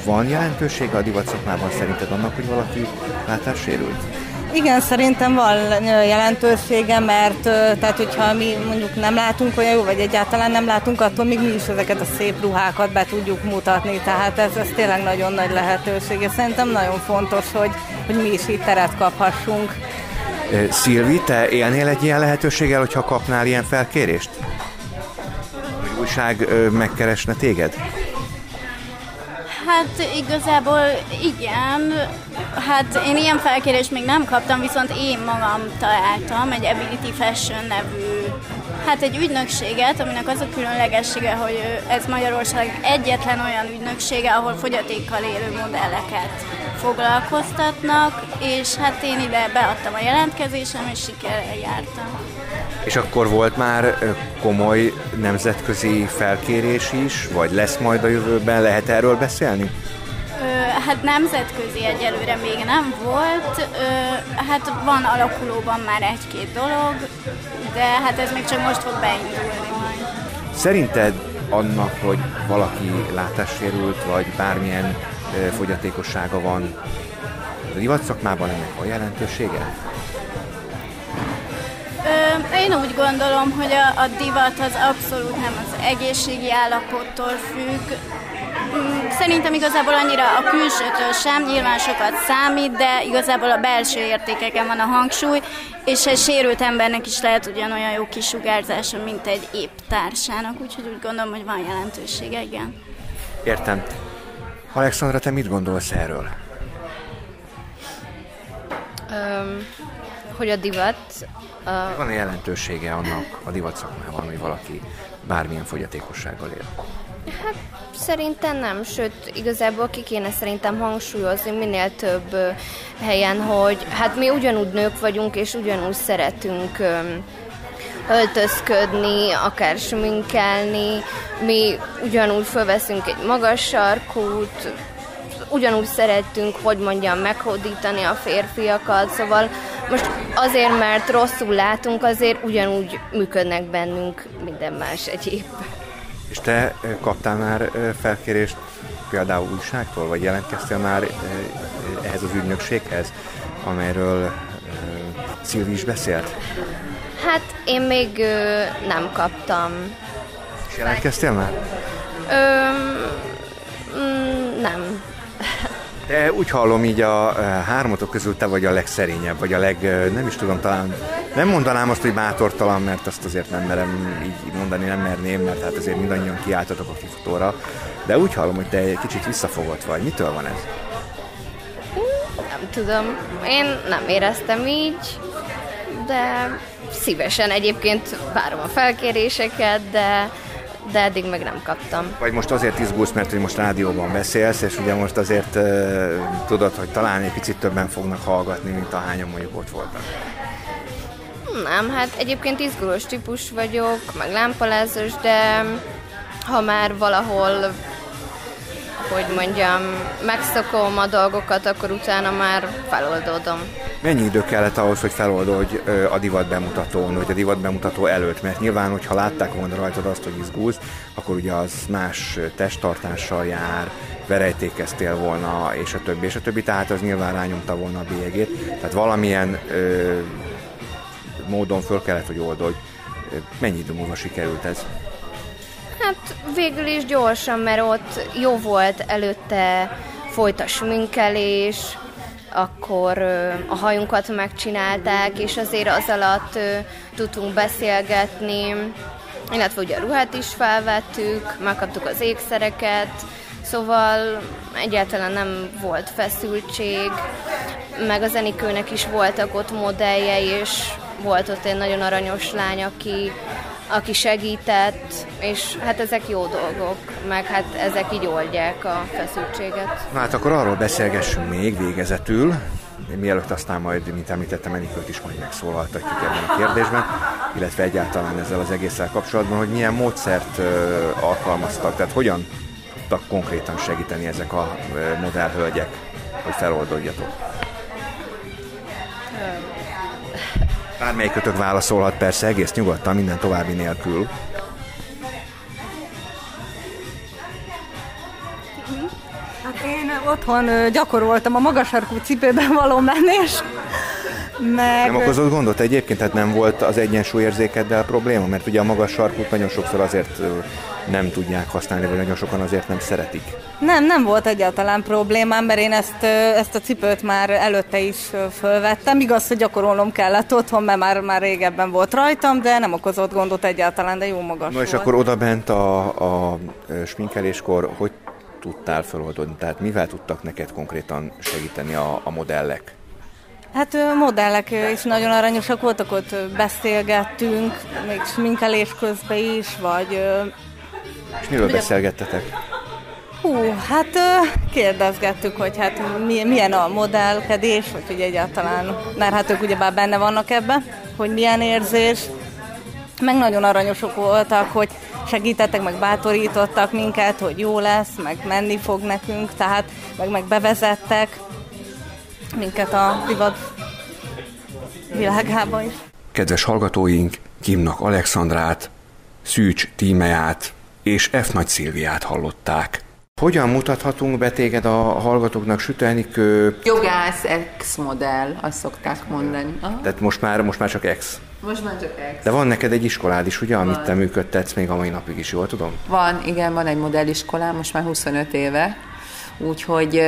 Van jelentősége a divat szakmában szerinted annak, hogy valaki látássérült? Igen, szerintem van jelentősége, mert tehát, hogyha mi mondjuk nem látunk olyan jó, vagy egyáltalán nem látunk, attól még mi is ezeket a szép ruhákat be tudjuk mutatni, tehát ez, ez tényleg nagyon nagy lehetőség, és szerintem nagyon fontos, hogy, hogy mi is itt teret kaphassunk. Szilvi, te élnél egy ilyen lehetőséggel, hogyha kapnál ilyen felkérést? Hogy újság megkeresne téged? Hát igazából igen, hát én ilyen felkérést még nem kaptam, viszont én magam találtam egy Ability Fashion nevű Hát egy ügynökséget, aminek az a különlegessége, hogy ez Magyarország egyetlen olyan ügynöksége, ahol fogyatékkal élő modelleket foglalkoztatnak, és hát én ide beadtam a jelentkezésem, és sikerrel jártam. És akkor volt már komoly nemzetközi felkérés is, vagy lesz majd a jövőben, lehet erről beszélni? Hát nemzetközi egyelőre még nem volt, hát van alakulóban már egy-két dolog, de hát ez még csak most fog beindulni majd. Szerinted annak, hogy valaki látássérült, vagy bármilyen fogyatékossága van, a divatszakmában ennek van jelentősége? Én úgy gondolom, hogy a, a divat az abszolút nem az egészségi állapottól függ. Mm, szerintem igazából annyira a külsőtől sem, nyilván sokat számít, de igazából a belső értékeken van a hangsúly, és egy sérült embernek is lehet ugyanolyan jó kisugárzása, mint egy épp társának, úgyhogy úgy gondolom, hogy van jelentősége, igen. Értem. Alexandra, te mit gondolsz erről? Um, hogy a divat... Uh... Van-e jelentősége annak a divat szakmában, hogy valaki bármilyen fogyatékossággal él? Hát szerintem nem, sőt, igazából ki kéne szerintem hangsúlyozni minél több helyen, hogy hát mi ugyanúgy nők vagyunk, és ugyanúgy szeretünk öltözködni, akár sminkelni, mi ugyanúgy fölveszünk egy magas sarkút, ugyanúgy szerettünk, hogy mondjam, meghódítani a férfiakat, szóval most azért, mert rosszul látunk, azért ugyanúgy működnek bennünk minden más egyéb. És te kaptál már felkérést például újságtól, vagy jelentkeztél már ehhez az ügynökséghez, amelyről Szilvi is beszélt? Hát én még ö, nem kaptam. És jelentkeztél már? Ö, mm, nem. De úgy hallom, így a ö, hármatok közül te vagy a legszerényebb, vagy a leg, ö, nem is tudom, talán nem mondanám azt, hogy bátortalan, mert azt azért nem merem így mondani, nem merném, mert hát azért mindannyian kiáltatok a kifutóra. De úgy hallom, hogy te egy kicsit visszafogott vagy. Mitől van ez? Nem tudom. Én nem éreztem így, de szívesen egyébként várom a felkéréseket, de, de eddig meg nem kaptam. Vagy most azért izgulsz, mert hogy most rádióban beszélsz, és ugye most azért uh, tudod, hogy talán egy picit többen fognak hallgatni, mint ahányan mondjuk ott voltak. Nem, hát egyébként izgulós típus vagyok, meg lámpalázós, de ha már valahol, hogy mondjam, megszokom a dolgokat, akkor utána már feloldódom. Mennyi idő kellett ahhoz, hogy feloldodj ö, a divat bemutatón, vagy a divat bemutató előtt? Mert nyilván, hogyha látták volna rajtad azt, hogy izgulsz, akkor ugye az más testtartással jár, verejtékeztél volna, és a többi, és a többi, tehát az nyilván rányomta volna a bélyegét. Tehát valamilyen ö, módon föl kellett, hogy oldodj. Mennyi idő múlva sikerült ez? Hát végül is gyorsan, mert ott jó volt előtte folyt a sminkelés, akkor a hajunkat megcsinálták, és azért az alatt tudtunk beszélgetni, illetve ugye a ruhát is felvettük, megkaptuk az ékszereket, szóval egyáltalán nem volt feszültség, meg a zenikőnek is voltak ott modelljei, és volt ott egy nagyon aranyos lány, aki, aki segített, és hát ezek jó dolgok, meg hát ezek így oldják a feszültséget. Na hát akkor arról beszélgessünk még végezetül, mielőtt aztán majd, mint említettem, Enikőt is majd megszólaltatjuk ebben a kérdésben, illetve egyáltalán ezzel az egésszel kapcsolatban, hogy milyen módszert alkalmaztak, tehát hogyan tudtak konkrétan segíteni ezek a modellhölgyek, hogy feloldodjatok. Bármelyikötök válaszolhat persze egész nyugodtan, minden további nélkül. Hát én otthon gyakoroltam a magasarkú cipőben való menést, meg... Nem okozott gondot egyébként, tehát nem volt az egyensúlyérzékeddel probléma, mert ugye a magas sarkút nagyon sokszor azért nem tudják használni, vagy nagyon sokan azért nem szeretik. Nem, nem volt egyáltalán problémám, mert én ezt, ezt a cipőt már előtte is fölvettem. Igaz, hogy gyakorolnom kellett otthon, mert már, már régebben volt rajtam, de nem okozott gondot egyáltalán, de jó magas Na és volt. akkor oda bent a, a sminkeléskor, hogy tudtál feloldani? Tehát mivel tudtak neked konkrétan segíteni a, a modellek? Hát modellek is nagyon aranyosak voltak, ott beszélgettünk, még sminkelés közben is, vagy... És miről Ugye- beszélgettetek? Hú, hát kérdezgettük, hogy hát mi- milyen a modellkedés, vagy hogy egyáltalán, mert hát ők ugyebár benne vannak ebben, hogy milyen érzés. Meg nagyon aranyosok voltak, hogy segítettek, meg bátorítottak minket, hogy jó lesz, meg menni fog nekünk, tehát meg, meg bevezettek minket a divat világába is. Kedves hallgatóink, Kimnak Alexandrát, Szűcs Tímeát és F. Nagy Szilviát hallották. Hogyan mutathatunk be téged a hallgatóknak sütelnikő? Jogász ex-modell, azt szokták mondani. Aha. Tehát most már, most már csak ex. Most már csak ex. De van neked egy iskolád is, ugye, amit Van. te működtetsz még a mai napig is, jól tudom? Van, igen, van egy modelliskolám, most már 25 éve, úgyhogy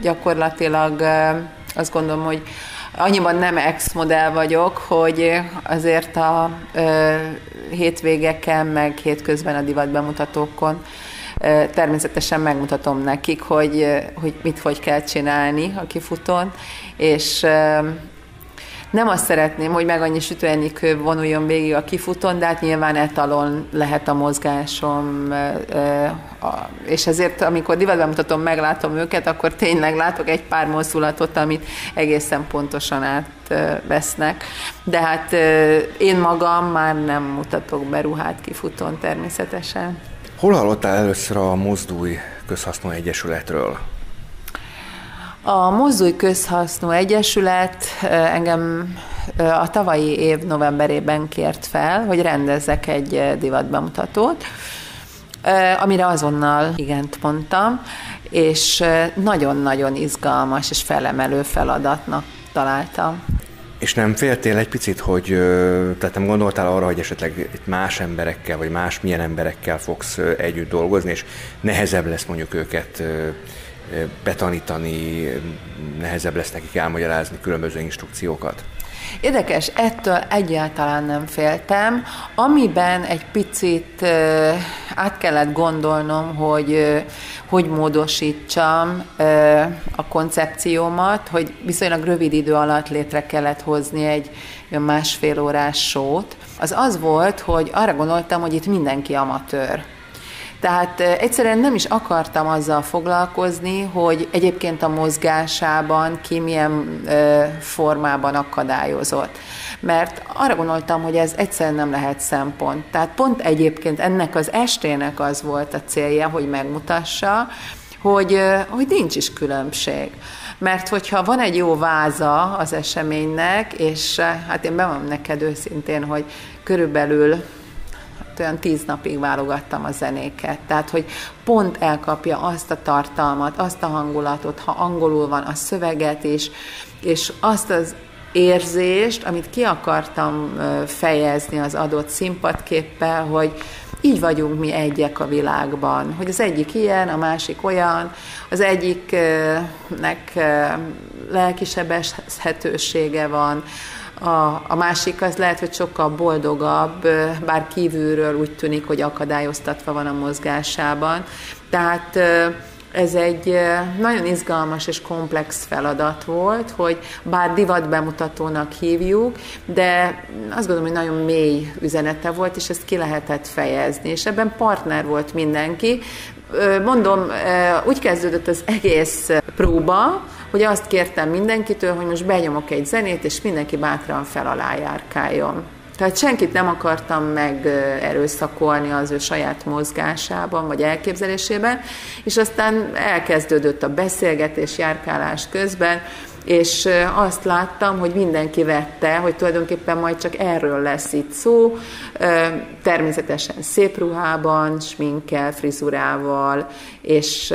gyakorlatilag azt gondolom, hogy annyiban nem ex-modell vagyok, hogy azért a hétvégeken, meg hétközben a divat bemutatókon természetesen megmutatom nekik, hogy, hogy mit hogy kell csinálni a kifutón, és Nem azt szeretném, hogy meg annyi sütőenikő vonuljon végig a kifutón, de hát nyilván etalon lehet a mozgásom, és ezért, amikor divatbemutatom, meglátom őket, akkor tényleg látok egy pár mozdulatot, amit egészen pontosan átvesznek. De hát én magam már nem mutatok be ruhát kifutón természetesen. Hol hallottál először a Mozdúj Közhasznú Egyesületről? A Mozdulj Közhasznú Egyesület engem a tavalyi év novemberében kért fel, hogy rendezzek egy divatbemutatót, amire azonnal igent mondtam, és nagyon-nagyon izgalmas és felemelő feladatnak találtam. És nem féltél egy picit, hogy tehát nem gondoltál arra, hogy esetleg itt más emberekkel, vagy más milyen emberekkel fogsz együtt dolgozni, és nehezebb lesz mondjuk őket betanítani, nehezebb lesz nekik elmagyarázni különböző instrukciókat? Érdekes, ettől egyáltalán nem féltem. Amiben egy picit át kellett gondolnom, hogy hogy módosítsam a koncepciómat, hogy viszonylag rövid idő alatt létre kellett hozni egy másfél órás sót, az az volt, hogy arra gondoltam, hogy itt mindenki amatőr. Tehát egyszerűen nem is akartam azzal foglalkozni, hogy egyébként a mozgásában ki milyen formában akadályozott. Mert arra gondoltam, hogy ez egyszerűen nem lehet szempont. Tehát pont egyébként ennek az estének az volt a célja, hogy megmutassa, hogy, hogy nincs is különbség. Mert hogyha van egy jó váza az eseménynek, és hát én bemondom neked őszintén, hogy körülbelül olyan tíz napig válogattam a zenéket. Tehát, hogy pont elkapja azt a tartalmat, azt a hangulatot, ha angolul van, a szöveget is, és azt az érzést, amit ki akartam fejezni az adott színpadképpel, hogy így vagyunk mi egyek a világban, hogy az egyik ilyen, a másik olyan, az egyiknek lelkisebezhetősége van, a, a másik az lehet, hogy sokkal boldogabb, bár kívülről úgy tűnik, hogy akadályoztatva van a mozgásában. Tehát ez egy nagyon izgalmas és komplex feladat volt, hogy bár divat bemutatónak hívjuk, de azt gondolom, hogy nagyon mély üzenete volt, és ezt ki lehetett fejezni. És ebben partner volt mindenki. Mondom, úgy kezdődött az egész próba, hogy azt kértem mindenkitől, hogy most benyomok egy zenét, és mindenki bátran fel alá járkáljon. Tehát senkit nem akartam meg erőszakolni az ő saját mozgásában, vagy elképzelésében, és aztán elkezdődött a beszélgetés, járkálás közben, és azt láttam, hogy mindenki vette, hogy tulajdonképpen majd csak erről lesz itt szó, természetesen szép ruhában, sminkkel, frizurával, és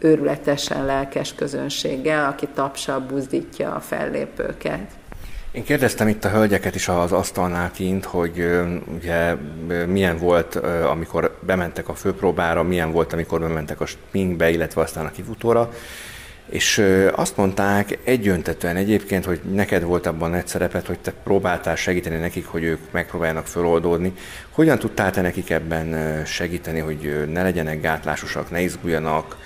őrületesen lelkes közönséggel, aki tapsal buzdítja a fellépőket. Én kérdeztem itt a hölgyeket is az asztalnál kint, hogy ugye milyen volt, amikor bementek a főpróbára, milyen volt, amikor bementek a sminkbe, illetve aztán a kifutóra, és azt mondták egyöntetően egyébként, hogy neked volt abban egy szerepet, hogy te próbáltál segíteni nekik, hogy ők megpróbáljanak föloldódni. Hogyan tudtál te nekik ebben segíteni, hogy ne legyenek gátlásosak, ne izguljanak,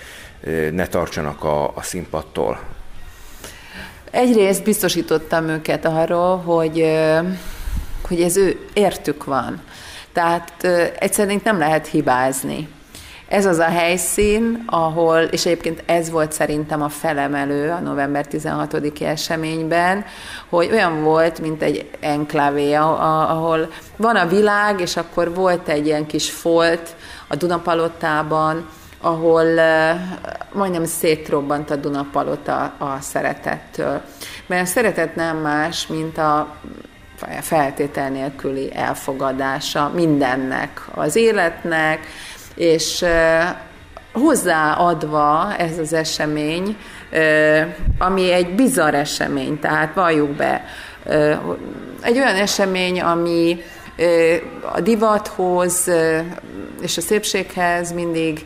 ne tartsanak a, a színpadtól? Egyrészt biztosítottam őket arról, hogy, hogy ez ő értük van. Tehát egyszerűen nem lehet hibázni. Ez az a helyszín, ahol, és egyébként ez volt szerintem a felemelő a november 16-i eseményben, hogy olyan volt, mint egy enklávé, ahol van a világ, és akkor volt egy ilyen kis folt a Dunapalotában, ahol majdnem szétrobbant a Dunapalota a szeretettől. Mert a szeretet nem más, mint a feltétel nélküli elfogadása mindennek, az életnek, és hozzáadva ez az esemény, ami egy bizarr esemény, tehát valljuk be, egy olyan esemény, ami a divathoz és a szépséghez mindig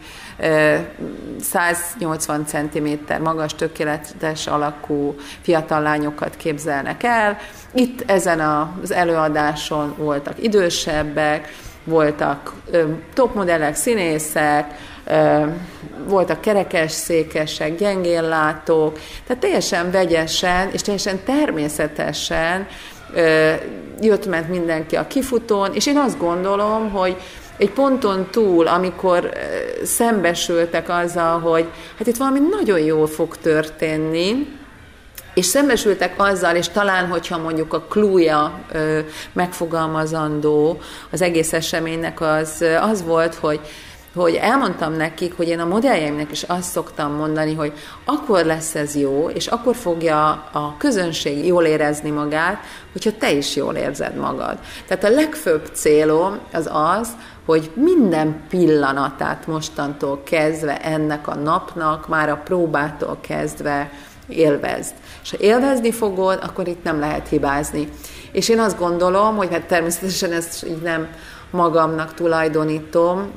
180 cm magas, tökéletes alakú fiatal lányokat képzelnek el. Itt ezen az előadáson voltak idősebbek, voltak topmodellek, színészek, voltak kerekes székesek, gyengéllátók, tehát teljesen vegyesen és teljesen természetesen jött-ment mindenki a kifutón, és én azt gondolom, hogy egy ponton túl, amikor szembesültek azzal, hogy hát itt valami nagyon jól fog történni, és szembesültek azzal, és talán, hogyha mondjuk a klúja megfogalmazandó az egész eseménynek, az, az volt, hogy hogy elmondtam nekik, hogy én a modelljeimnek is azt szoktam mondani, hogy akkor lesz ez jó, és akkor fogja a közönség jól érezni magát, hogyha te is jól érzed magad. Tehát a legfőbb célom az az, hogy minden pillanatát mostantól kezdve ennek a napnak, már a próbától kezdve élvezd. És ha élvezni fogod, akkor itt nem lehet hibázni. És én azt gondolom, hogy hát természetesen ezt így nem magamnak tulajdonítom,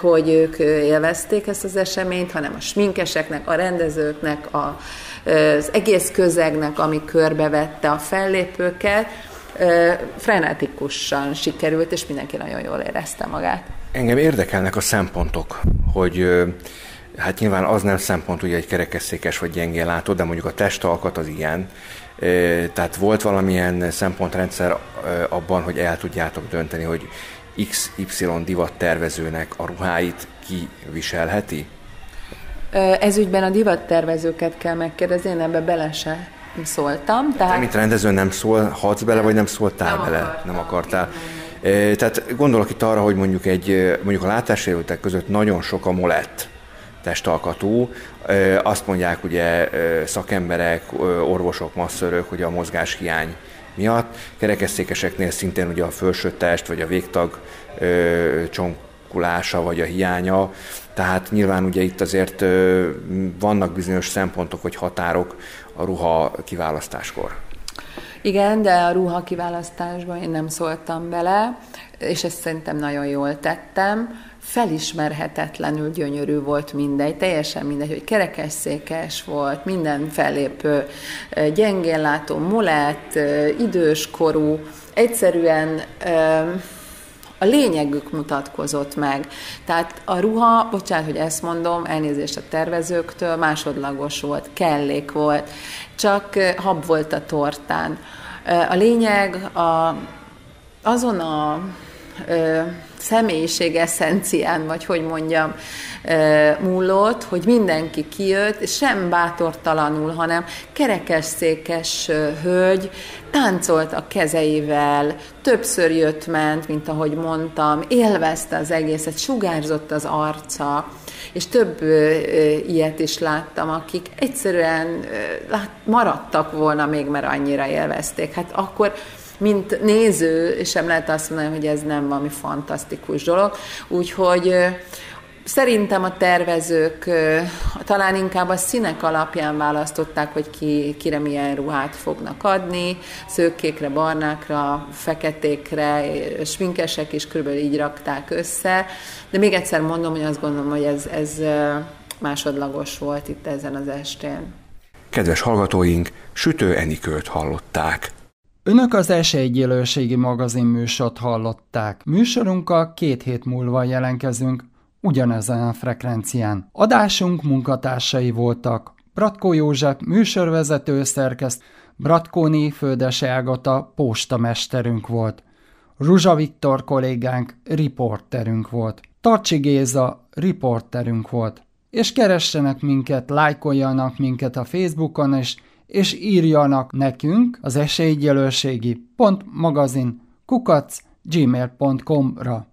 hogy ők élvezték ezt az eseményt, hanem a sminkeseknek, a rendezőknek, az egész közegnek, ami körbevette a fellépőket, frenetikusan sikerült, és mindenki nagyon jól érezte magát. Engem érdekelnek a szempontok, hogy hát nyilván az nem szempont, hogy egy kerekesszékes vagy gyengén látó, de mondjuk a testalkat az ilyen. Tehát volt valamilyen szempontrendszer abban, hogy el tudjátok dönteni, hogy XY divat tervezőnek a ruháit ki viselheti? Ez ügyben a divattervezőket kell megkérdezni, én ebbe bele se szóltam. Tehát... Te, mint rendező nem szólhatsz bele, vagy nem szóltál nem bele? Akartam. Nem akartál. Tehát gondolok itt arra, hogy mondjuk egy, mondjuk a látássérültek között nagyon sok a molett testalkatú. Azt mondják ugye szakemberek, orvosok, masszörök, hogy a mozgáshiány miatt. Kerekesszékeseknél szintén ugye a felső test vagy a végtag csonkulása vagy a hiánya, tehát nyilván ugye itt azért vannak bizonyos szempontok vagy határok a ruha kiválasztáskor. Igen, de a ruha kiválasztásban én nem szóltam bele, és ezt szerintem nagyon jól tettem felismerhetetlenül gyönyörű volt mindegy, teljesen mindegy, hogy kerekesszékes volt, minden fellépő, gyengénlátó, molett, időskorú, egyszerűen a lényegük mutatkozott meg. Tehát a ruha, bocsánat, hogy ezt mondom, elnézést a tervezőktől, másodlagos volt, kellék volt, csak hab volt a tortán. A lényeg a, azon a személyiség eszencián, vagy hogy mondjam, múlott, hogy mindenki kijött, sem bátortalanul, hanem kerekesszékes hölgy táncolt a kezeivel, többször jött-ment, mint ahogy mondtam, élvezte az egészet, sugárzott az arca, és több ilyet is láttam, akik egyszerűen maradtak volna még, mert annyira élvezték. Hát akkor mint néző sem lehet azt mondani, hogy ez nem valami fantasztikus dolog. Úgyhogy Szerintem a tervezők talán inkább a színek alapján választották, hogy ki, kire milyen ruhát fognak adni, szőkékre, barnákra, feketékre, sminkesek is körülbelül így rakták össze. De még egyszer mondom, hogy azt gondolom, hogy ez, ez másodlagos volt itt ezen az estén. Kedves hallgatóink, Sütő Enikőt hallották. Önök az Esélyegyelőségi magazin műsort hallották. Műsorunkkal két hét múlva jelentkezünk, ugyanezen a frekvencián. Adásunk munkatársai voltak Bratkó József műsorvezető szerkeszt, Bratkóni Földese Ágata postamesterünk volt. Ruzsa Viktor kollégánk riporterünk volt. Tarcsi Géza riporterünk volt. És keressenek minket, lájkoljanak minket a Facebookon, és és írjanak nekünk az esélygyelőségi pont magazin kukac gmail.com-ra.